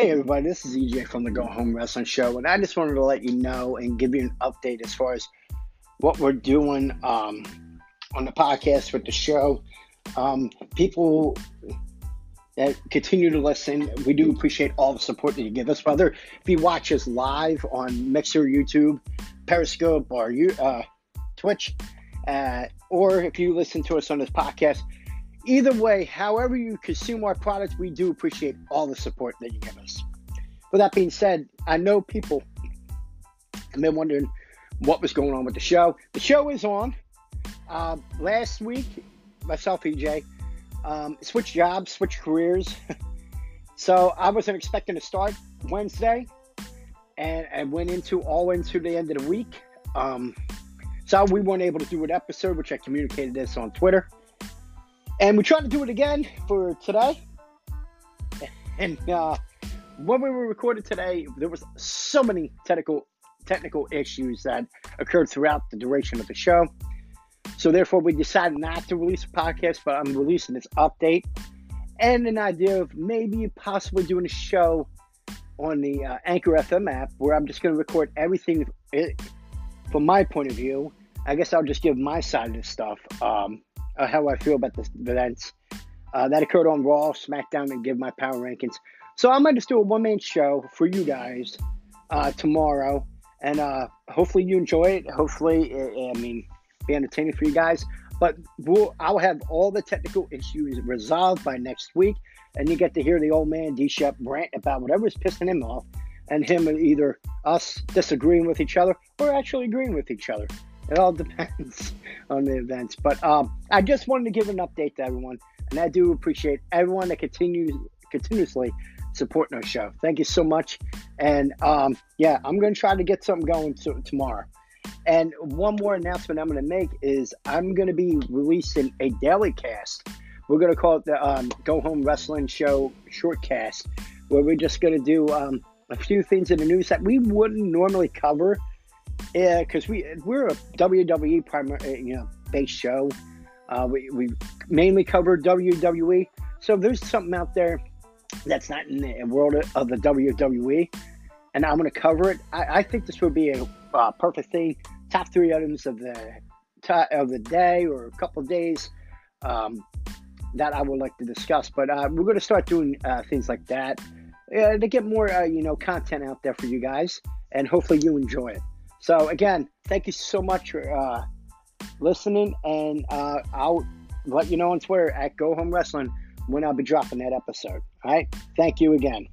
Hey everybody, this is EJ from the Go Home Wrestling Show, and I just wanted to let you know and give you an update as far as what we're doing um, on the podcast with the show. Um, people that continue to listen, we do appreciate all the support that you give us. Whether if you watch us live on Mixer, YouTube, Periscope, or uh, Twitch, uh, or if you listen to us on this podcast, either way, however you consume our products, we do appreciate all the support that you give us. With that being said, I know people have been wondering what was going on with the show. The show is on. Uh, last week, myself, EJ, um, switched jobs, switched careers. so I wasn't expecting to start Wednesday, and I went into all into the end of the week. Um, so we weren't able to do an episode, which I communicated this on Twitter. And we're trying to do it again for today. And uh, when we were recorded today, there was so many technical technical issues that occurred throughout the duration of the show. So therefore, we decided not to release a podcast, but I'm releasing this update and an idea of maybe possibly doing a show on the uh, Anchor FM app where I'm just going to record everything from my point of view. I guess I'll just give my side of the stuff. Um, uh, how I feel about the events uh, that occurred on Raw, SmackDown, and give my power rankings. So I might just do a one man show for you guys uh, tomorrow, and uh, hopefully you enjoy it. Hopefully, I mean, be entertaining for you guys. But we'll, I'll have all the technical issues resolved by next week, and you get to hear the old man D Shep rant about whatever's pissing him off, and him either us disagreeing with each other or actually agreeing with each other. It all depends on the events. But um, I just wanted to give an update to everyone, and I do appreciate everyone that continues continuously supporting our show. Thank you so much. And um, yeah, I'm going to try to get something going to, tomorrow. And one more announcement I'm going to make is I'm going to be releasing a daily cast. We're going to call it the um, Go Home Wrestling Show Shortcast, where we're just going to do um, a few things in the news that we wouldn't normally cover yeah, because we we're a WWE primary, uh, you know, based show. Uh, we we mainly cover WWE. So if there's something out there that's not in the world of the WWE, and I'm going to cover it. I, I, think this would be a uh, perfect thing. Top three items of the of the day or a couple days um, that I would like to discuss. But uh, we're going to start doing uh, things like that to get more, uh, you know, content out there for you guys, and hopefully you enjoy it. So again, thank you so much for uh, listening, and uh, I'll let you know on Twitter at Go Home Wrestling when I'll be dropping that episode. All right, thank you again.